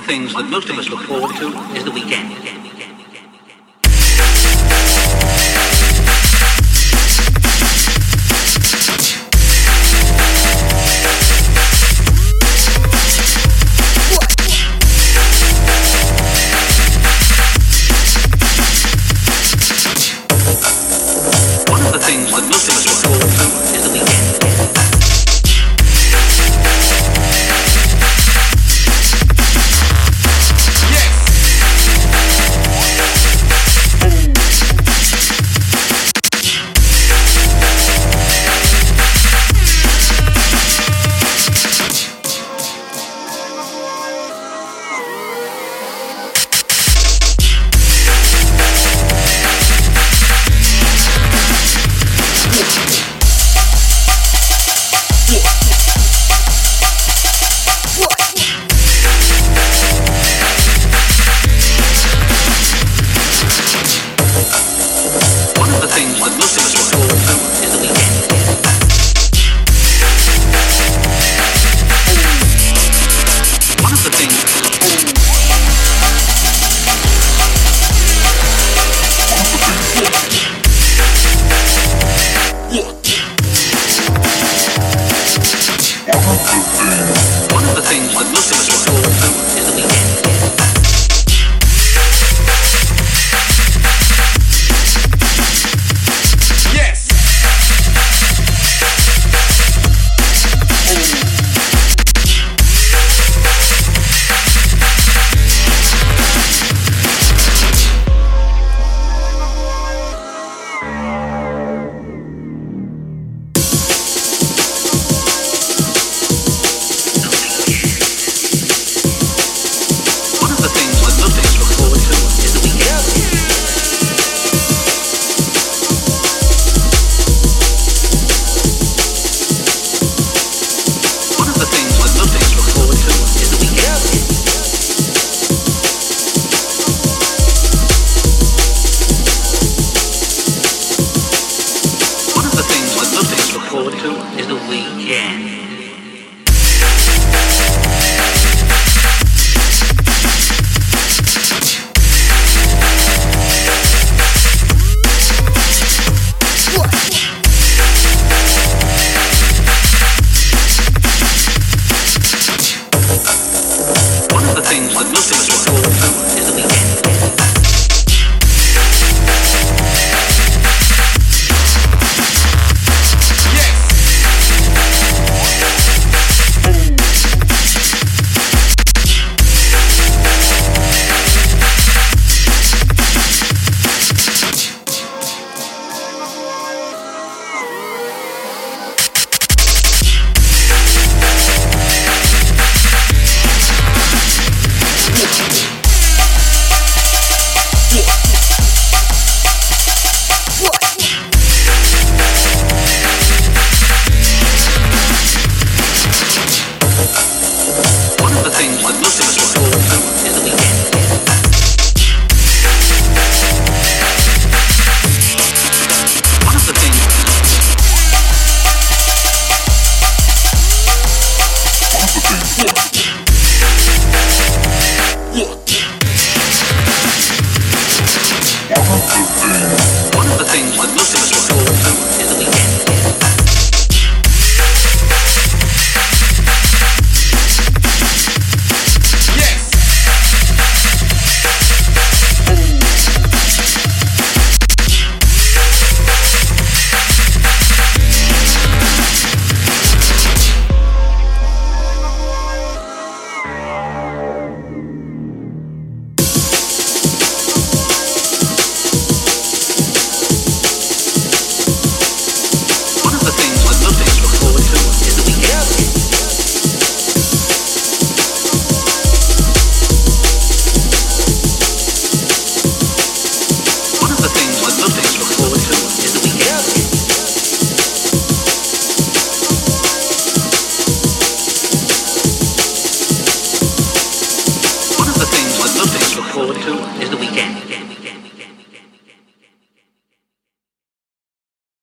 the things that most of us look forward to is the weekend. soul food. forward to is the weekend. One of the things that most of us look forward to is that we get again.